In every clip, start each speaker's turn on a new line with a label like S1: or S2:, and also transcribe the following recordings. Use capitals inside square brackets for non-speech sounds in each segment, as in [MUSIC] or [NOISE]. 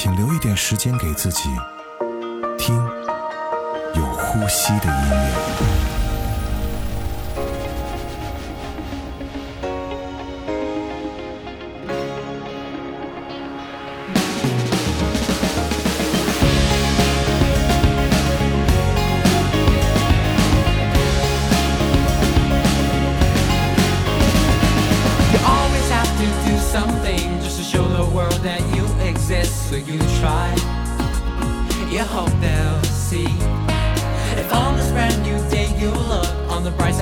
S1: 请留一点时间给自己，听有呼吸的音乐。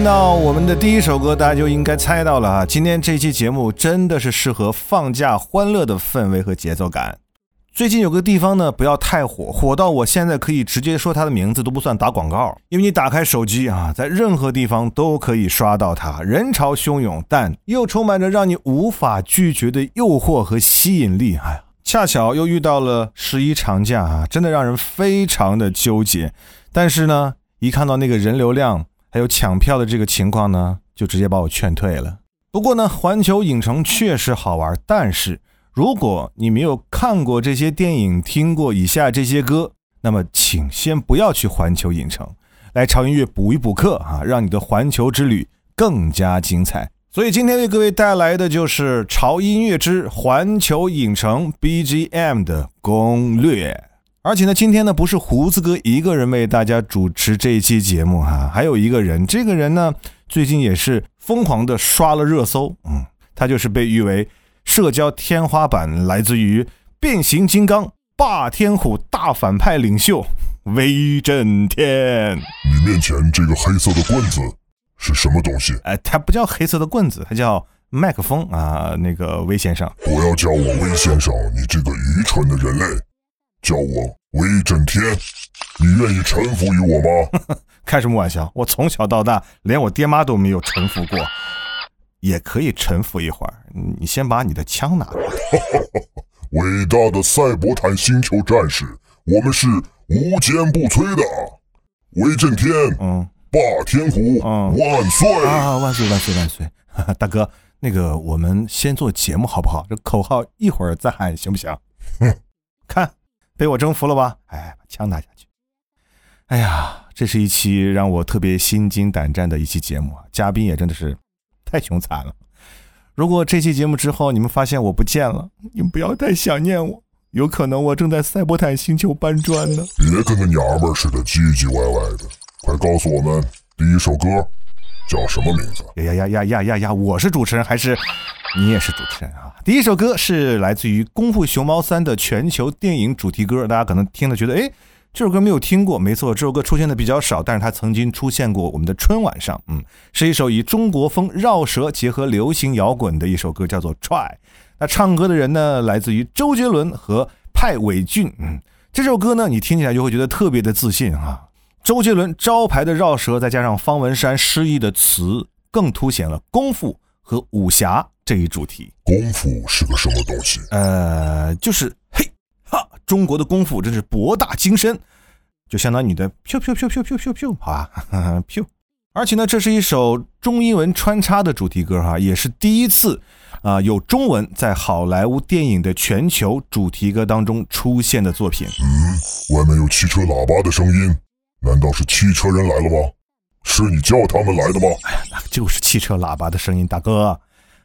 S2: 听到我们的第一首歌，大家就应该猜到了啊！今天这期节目真的是适合放假欢乐的氛围和节奏感。最近有个地方呢，不要太火，火到我现在可以直接说它的名字都不算打广告，因为你打开手机啊，在任何地方都可以刷到它，人潮汹涌，但又充满着让你无法拒绝的诱惑和吸引力。哎呀，恰巧又遇到了十一长假啊，真的让人非常的纠结。但是呢，一看到那个人流量。还有抢票的这个情况呢，就直接把我劝退了。不过呢，环球影城确实好玩，但是如果你没有看过这些电影，听过以下这些歌，那么请先不要去环球影城，来潮音乐补一补课啊，让你的环球之旅更加精彩。所以今天为各位带来的就是潮音乐之环球影城 BGM 的攻略。而且呢，今天呢不是胡子哥一个人为大家主持这一期节目哈，还有一个人，这个人呢最近也是疯狂的刷了热搜，嗯，他就是被誉为社交天花板，来自于变形金刚霸天虎大反派领袖威震天。
S3: 你面前这个黑色的棍子是什么东西？
S2: 哎，它不叫黑色的棍子，它叫麦克风啊，那个威先生。
S3: 不要叫我威先生，你这个愚蠢的人类。叫我威震天，你愿意臣服于我吗？[LAUGHS]
S2: 开什么玩笑！我从小到大连我爹妈都没有臣服过，也可以臣服一会儿。你先把你的枪拿过来。[LAUGHS]
S3: 伟大的赛博坦星球战士，我们是无坚不摧的。威震天，嗯，霸天虎，嗯，万岁
S2: 啊！万岁万岁万岁！[LAUGHS] 大哥，那个我们先做节目好不好？这口号一会儿再喊行不行？哼，看。被我征服了吧？哎，把枪拿下去。哎呀，这是一期让我特别心惊胆战的一期节目啊！嘉宾也真的是太凶残了。如果这期节目之后你们发现我不见了，你们不要太想念我，有可能我正在赛博坦星球搬砖呢。
S3: 别跟个娘们似的唧唧歪歪的，快告诉我们第一首歌叫什么名字？
S2: 呀呀呀呀呀呀！我是主持人还是？你也是主持人啊！第一首歌是来自于《功夫熊猫三》的全球电影主题歌，大家可能听了觉得，哎，这首歌没有听过。没错，这首歌出现的比较少，但是它曾经出现过我们的春晚上。嗯，是一首以中国风绕舌结合流行摇滚的一首歌，叫做《Try》。那唱歌的人呢，来自于周杰伦和派伟俊。嗯，这首歌呢，你听起来就会觉得特别的自信啊。周杰伦招牌的绕舌，再加上方文山诗意的词，更凸显了功夫和武侠。这一主题，
S3: 功夫是个什么东西？
S2: 呃，就是嘿哈，中国的功夫真是博大精深，就相当于你的飘飘飘飘飘飘飘，好吧，飘。[LAUGHS] 而且呢，这是一首中英文穿插的主题歌哈，也是第一次啊有中文在好莱坞电影的全球主题歌当中出现的作品。
S3: 嗯，外面有汽车喇叭的声音，难道是汽车人来了吗？是你叫他们来的吗？
S2: 哎呀，那就是汽车喇叭的声音，大哥。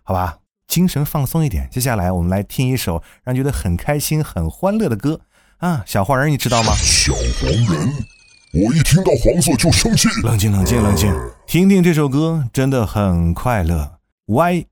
S2: 好吧，精神放松一点。接下来我们来听一首让人觉得很开心、很欢乐的歌啊！小黄人，你知道吗？
S3: 小黄人，我一听到黄色就生气。
S2: 冷静，冷静，冷静，听听这首歌，真的很快乐。Y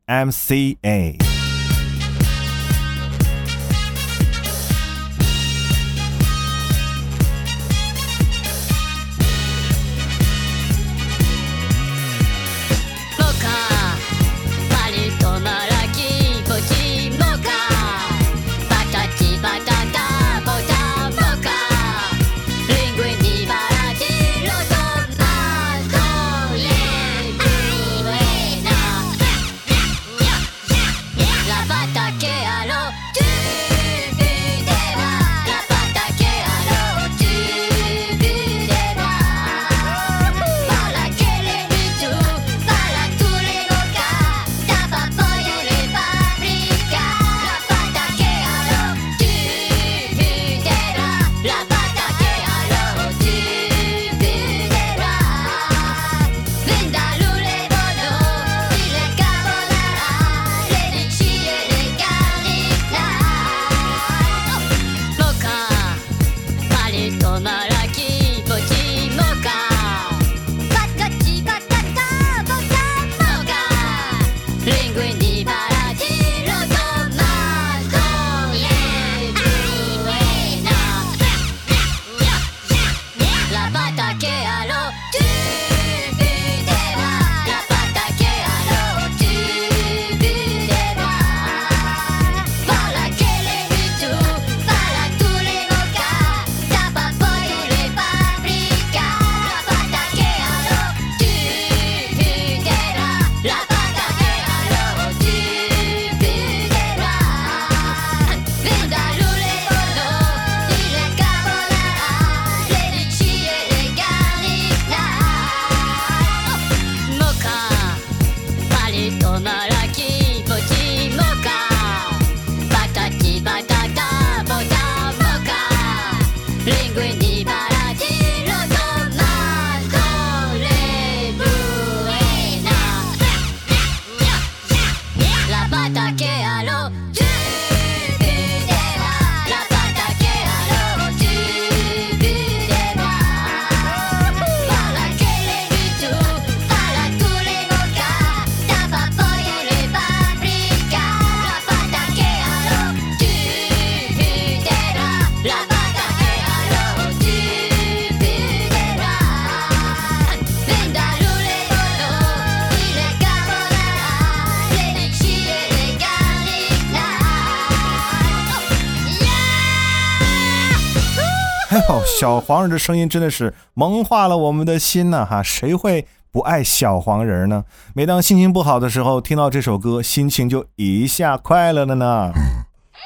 S2: 小黄人的声音真的是萌化了我们的心呐！哈，谁会不爱小黄人呢？每当心情不好的时候，听到这首歌，心情就一下快乐了呢。
S3: 嗯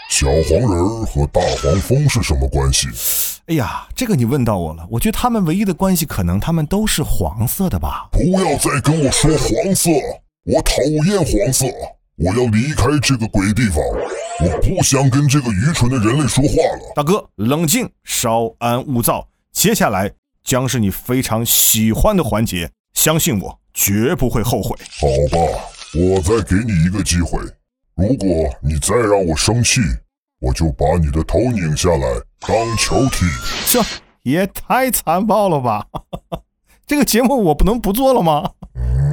S3: 小黄人和大黄蜂是什么关系？
S2: 哎呀，这个你问到我了。我觉得他们唯一的关系，可能他们都是黄色的吧。
S3: 不要再跟我说黄色，我讨厌黄色，我要离开这个鬼地方。我不想跟这个愚蠢的人类说话了，
S2: 大哥，冷静，稍安勿躁。接下来将是你非常喜欢的环节，相信我，绝不会后悔。
S3: 好吧，我再给你一个机会，如果你再让我生气，我就把你的头拧下来当球踢。
S2: 这也太残暴了吧！[LAUGHS] 这个节目我不能不做了吗？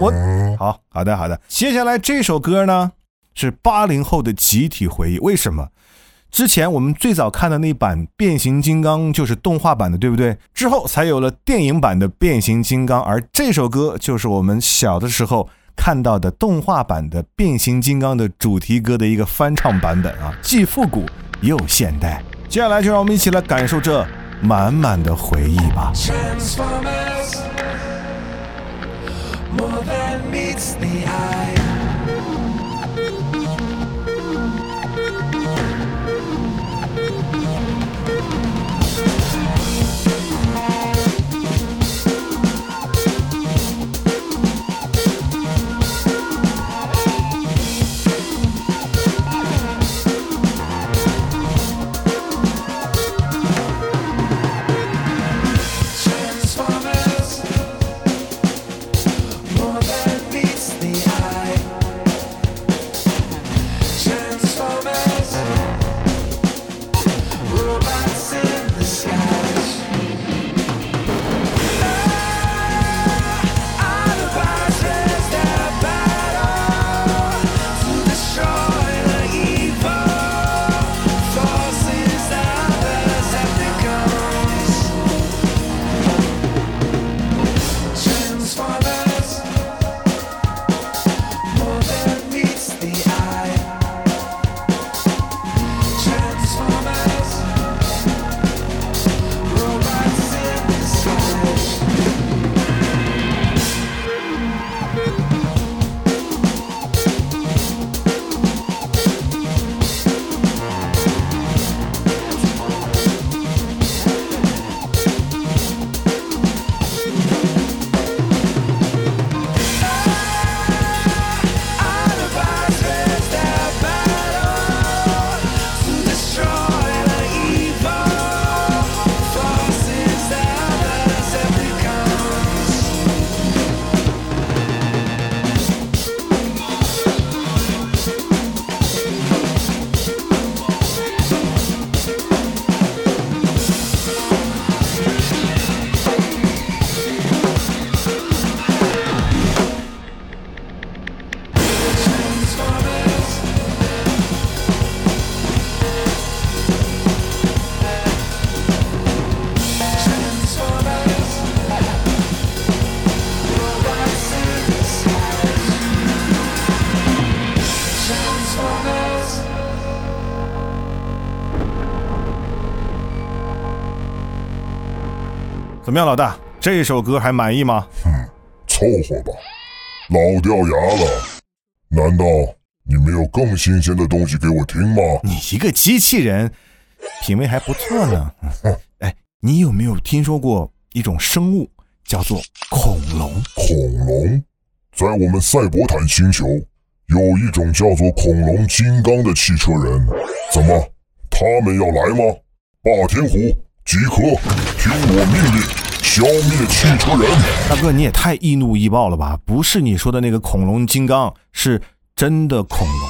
S2: 我好好的好的，接下来这首歌呢？是八零后的集体回忆。为什么？之前我们最早看的那版变形金刚就是动画版的，对不对？之后才有了电影版的变形金刚，而这首歌就是我们小的时候看到的动画版的变形金刚的主题歌的一个翻唱版本啊，既复古又现代。接下来就让我们一起来感受这满满的回忆吧。more than meets the eye. 么样，老大，这首歌还满意吗？
S3: 哼，凑合吧，老掉牙了。难道你没有更新鲜的东西给我听吗？
S2: 你一个机器人，品味还不错呢。哎，你有没有听说过一种生物叫做恐龙？
S3: 恐龙，在我们赛博坦星球有一种叫做恐龙金刚的汽车人。怎么，他们要来吗？霸天虎。集合听我命令，消灭汽车人！
S2: 大哥，你也太易怒易暴了吧？不是你说的那个恐龙金刚，是真的恐龙。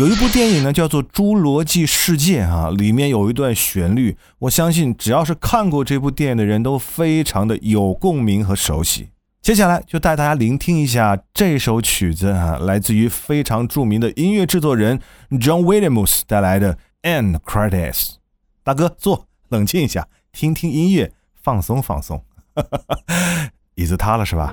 S2: 有一部电影呢，叫做《侏罗纪世界》啊，里面有一段旋律，我相信只要是看过这部电影的人都非常的有共鸣和熟悉。接下来就带大家聆听一下这首曲子啊，来自于非常著名的音乐制作人 John Williams 带来的《End Credits》。大哥坐。冷静一下，听听音乐，放松放松。哈 [LAUGHS] 哈椅子塌了是吧？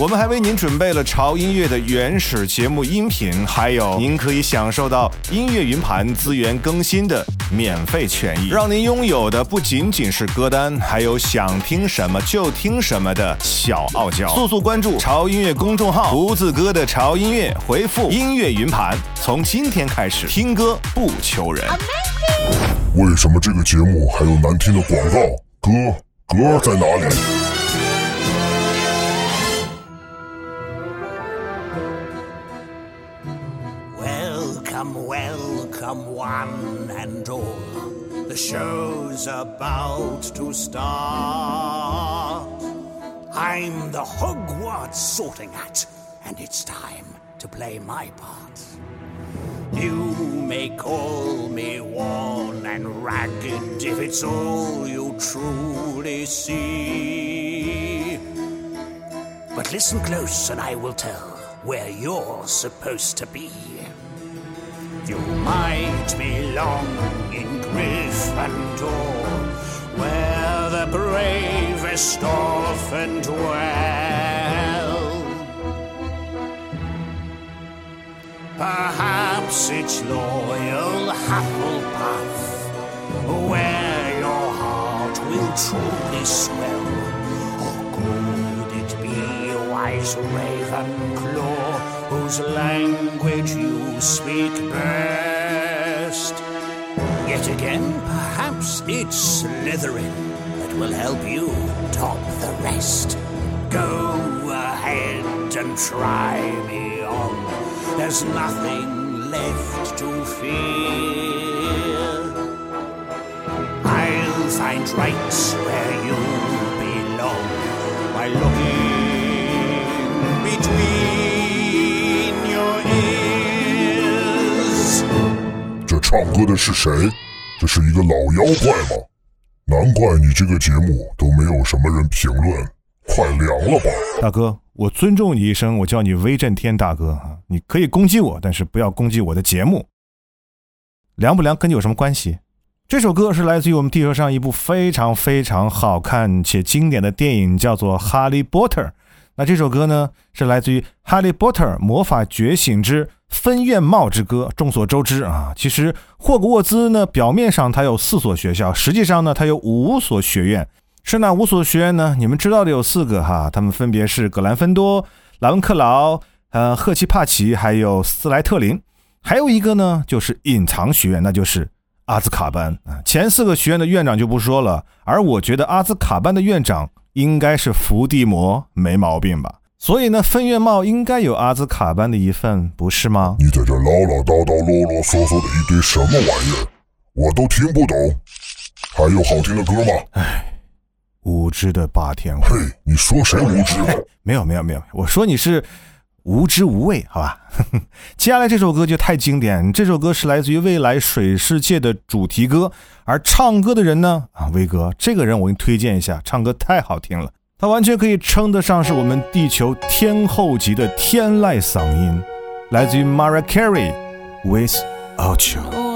S2: 我们还为您准备了潮音乐的原始节目音频，还有您可以享受到音乐云盘资源更新的免费权益，让您拥有的不仅仅是歌单，还有想听什么就听什么的小傲娇。速速关注潮音乐公众号，胡子哥的潮音乐，回复音乐云盘，从今天开始听歌不求人。
S3: 为什么这个节目还有难听的广告？歌歌在哪里
S4: show's about to start. I'm the Hogwarts sorting hat, and it's time to play my part. You may call me worn and ragged if it's all you truly see. But listen close, and I will tell where you're supposed to be. You might belong in Gryffindor, where the bravest often dwell. Perhaps it's loyal Hufflepuff, where your heart will truly swell. Or could it be wise Ravenclaw? whose language you speak best Yet again, perhaps it's Slytherin that will help you top the rest. Go ahead and try me on. There's nothing left to fear. I'll find right where you belong by looking between.
S3: 唱歌的是谁？ 这是一个老妖怪吗？难怪你这个节目都没有什么人评论，快凉了吧！
S2: 大哥，我尊重你一声，我叫你威震天大哥啊！你可以攻击我，但是不要攻击我的节目。凉不凉跟你有什么关系？这首歌是来自于我们地球上一部非常非常好看且经典的电影，叫做《哈利波特》。那这首歌呢，是来自于《哈利波特魔法觉醒之分院帽之歌》。众所周知啊，其实霍格沃兹呢，表面上它有四所学校，实际上呢，它有五所学院。是哪五所学院呢？你们知道的有四个哈，他们分别是格兰芬多、拉文克劳、呃赫奇帕奇，还有斯莱特林。还有一个呢，就是隐藏学院，那就是阿兹卡班啊。前四个学院的院长就不说了，而我觉得阿兹卡班的院长。应该是伏地魔，没毛病吧？所以呢，分院帽应该有阿兹卡班的一份，不是吗？
S3: 你在这唠唠叨叨、啰啰嗦嗦的一堆什么玩意儿，我都听不懂。还有好听的歌吗？
S2: 唉，无知的霸天虎。
S3: 嘿，你说谁无知？[LAUGHS]
S2: 没有没有没有，我说你是。无知无畏，好吧。[LAUGHS] 接下来这首歌就太经典，这首歌是来自于未来水世界的主题歌，而唱歌的人呢，啊，威哥，这个人我给你推荐一下，唱歌太好听了，他完全可以称得上是我们地球天后级的天籁嗓音，来自于 Mariah Carey，Without You。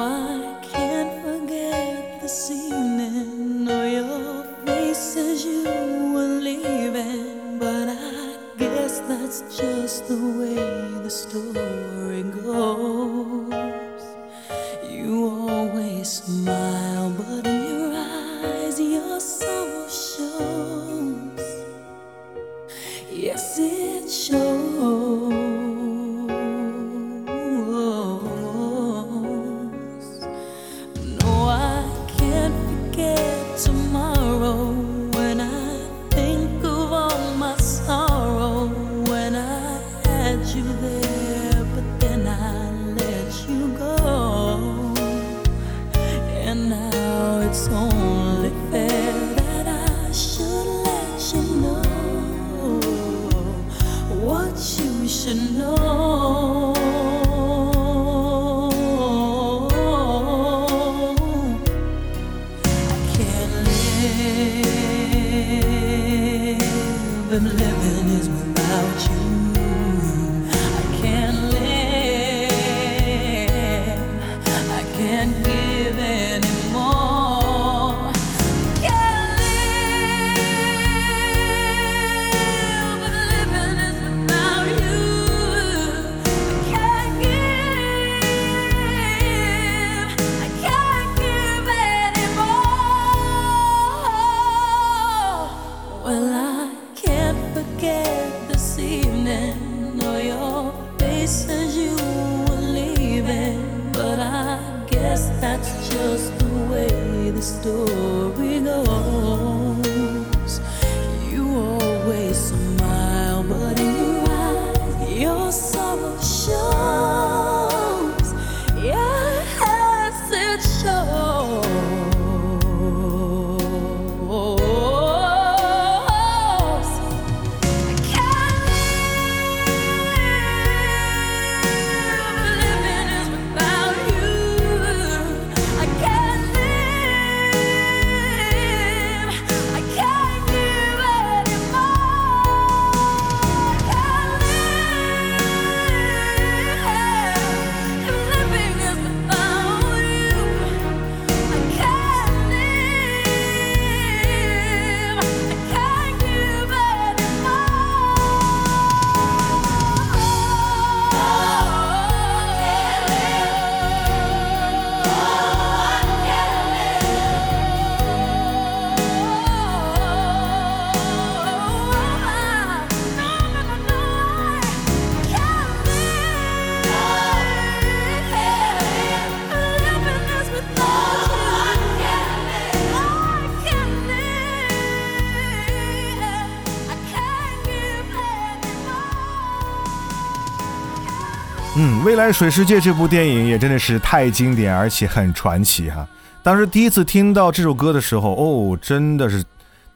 S2: 在，《水世界》这部电影也真的是太经典，而且很传奇哈。当时第一次听到这首歌的时候，哦，真的是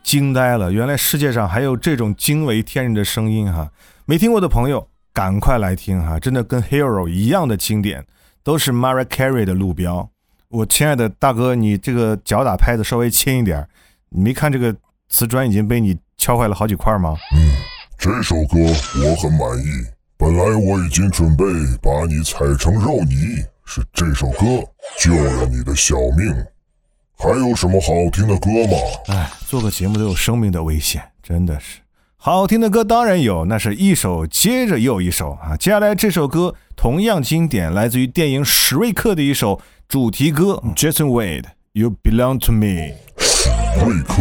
S2: 惊呆了！原来世界上还有这种惊为天人的声音哈！没听过的朋友，赶快来听哈！真的跟《Hero》一样的经典，都是 Mariah Carey 的路标。我亲爱的大哥，你这个脚打拍子稍微轻一点，你没看这个瓷砖已经被你敲坏了好几块吗？
S3: 嗯，这首歌我很满意。本来我已经准备把你踩成肉泥，是这首歌救了你的小命。还有什么好听的歌吗？
S2: 哎，做个节目都有生命的危险，真的是。好听的歌当然有，那是一首接着又一首啊。接下来这首歌同样经典，来自于电影《史瑞克》的一首主题歌，Jason Wade，You Belong to Me。
S3: 史瑞克，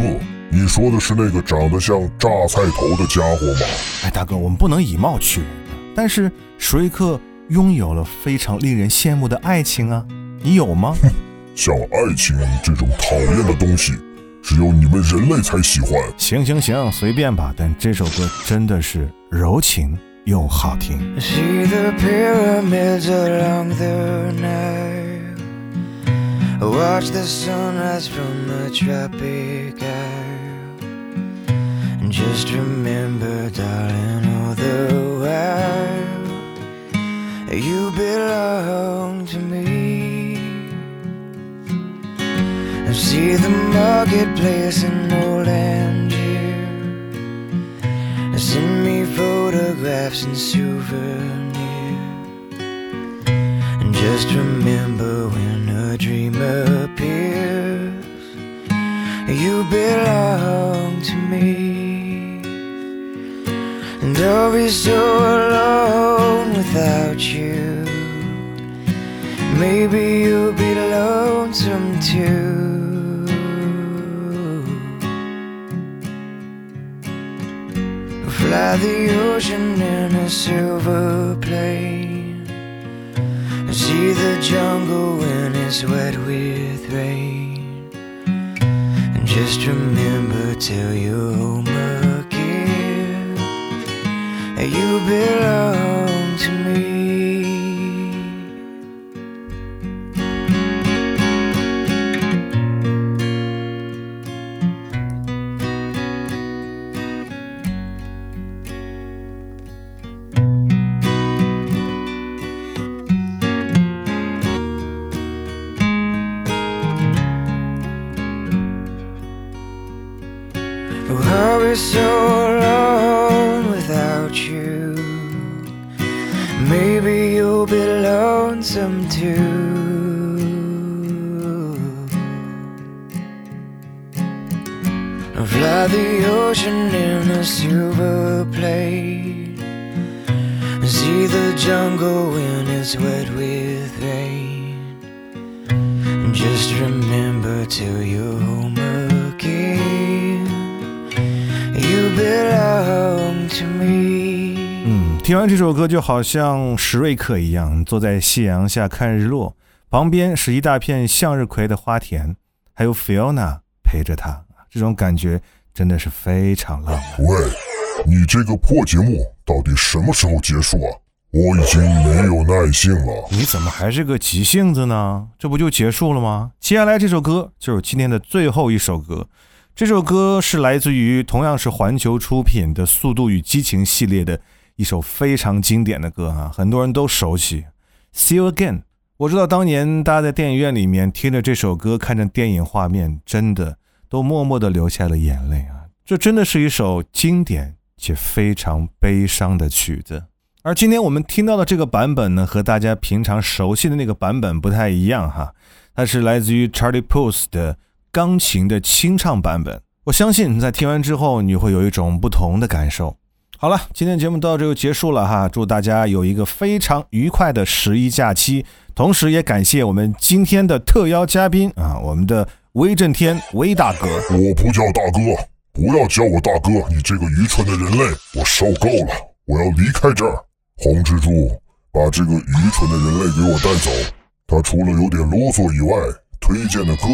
S3: 你说的是那个长得像榨菜头的家伙吗？
S2: 哎，大哥，我们不能以貌取人啊。但是史瑞克拥有了非常令人羡慕的爱情啊，你有吗？
S3: 像爱情这种讨厌的东西，只有你们人类才喜欢。
S2: 行行行，随便吧。但这首歌真的是柔情又好听。
S5: See the pyramids along the Nile. Watch the sunrise from the tropic isle. Just remember, darling, all the while you belong to me. I see the marketplace in old Angier. Send me photographs and souvenirs. And just remember when a dream appears, you belong to me. And I'll be so alone without you. Maybe you'll be lonesome too. Fly the ocean in a silver plane. See the jungle when it's wet with rain. And just remember till you're home. You belong
S2: 就好像史瑞克一样，坐在夕阳下看日落，旁边是一大片向日葵的花田，还有 Fiona 陪着他，这种感觉真的是非常浪漫。
S3: 喂，你这个破节目到底什么时候结束啊？我已经没有耐性了。
S2: 你怎么还是个急性子呢？这不就结束了吗？接下来这首歌就是今天的最后一首歌。这首歌是来自于同样是环球出品的《速度与激情》系列的一首非常经典的歌啊，很多人都熟悉。See you again。我知道当年大家在电影院里面听着这首歌，看着电影画面，真的都默默地流下了眼泪啊！这真的是一首经典且非常悲伤的曲子。而今天我们听到的这个版本呢，和大家平常熟悉的那个版本不太一样哈，它是来自于 Charlie Puth 的钢琴的清唱版本。我相信在听完之后，你会有一种不同的感受。好了，今天节目到这就结束了哈，祝大家有一个非常愉快的十一假期，同时也感谢我们今天的特邀嘉宾啊，我们的威震天威大哥。
S3: 我不叫大哥，不要叫我大哥，你这个愚蠢的人类，我受够了，我要离开这儿。红蜘蛛，把这个愚蠢的人类给我带走。他除了有点啰嗦以外，推荐的歌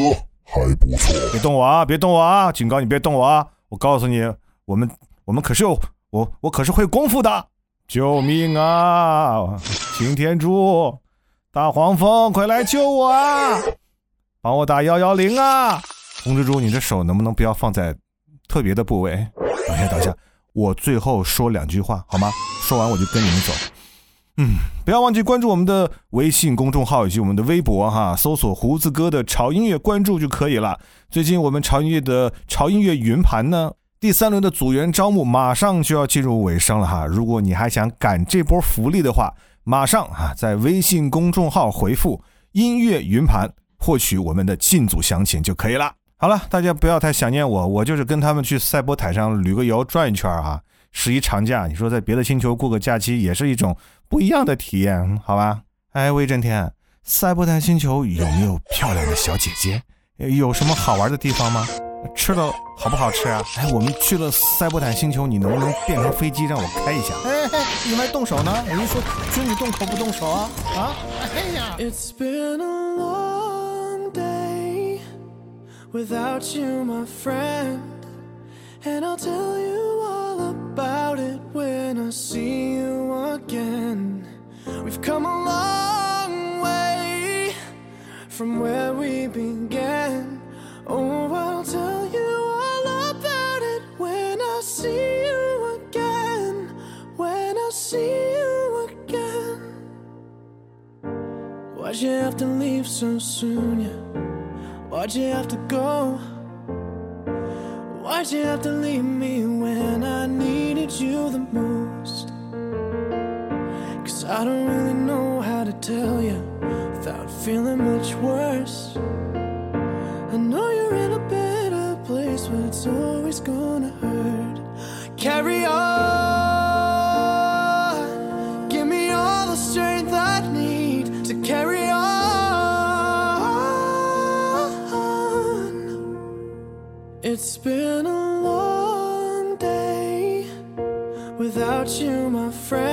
S3: 还不错。
S2: 别动我啊！别动我啊！警告你别动我啊！我告诉你，我们我们可是有我我可是会功夫的！救命啊！擎天柱，大黄蜂，快来救我啊！帮我打幺幺零啊！红蜘蛛，你的手能不能不要放在特别的部位？等一下，等一下，我最后说两句话好吗？说完我就跟你们走。嗯，不要忘记关注我们的微信公众号以及我们的微博哈，搜索“胡子哥的潮音乐”，关注就可以了。最近我们潮音乐的潮音乐云盘呢，第三轮的组员招募马上就要进入尾声了哈。如果你还想赶这波福利的话，马上啊在微信公众号回复“音乐云盘”获取我们的进组详情就可以了。好了，大家不要太想念我，我就是跟他们去赛博坦上旅个游转一圈啊。十一长假，你说在别的星球过个假期也是一种不一样的体验，好吧？哎，威震天，赛博坦星球有没有漂亮的小姐姐？有什么好玩的地方吗？吃的好不好吃啊？哎，我们去了塞伯坦星球，你能不能变成飞机让我开一下？哎哎，你们还动手呢？我一说准你动口不动手啊？啊？哎呀
S6: ！It's been a long day without you, my friend. And I'll tell you all about it when I see you again. We've come a long way from where we began. Oh, I'll tell see you again. When I see you again. Why'd you have to leave so soon? Yeah. Why'd you have to go? Why'd you have to leave me when I needed you the most? Cause I don't really know how to tell you without feeling much worse. I know you're in a better place, but it's always gonna hurt. Carry on. Give me all the strength I need to carry on. It's been a long day without you, my friend.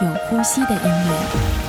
S7: 有呼吸的音乐。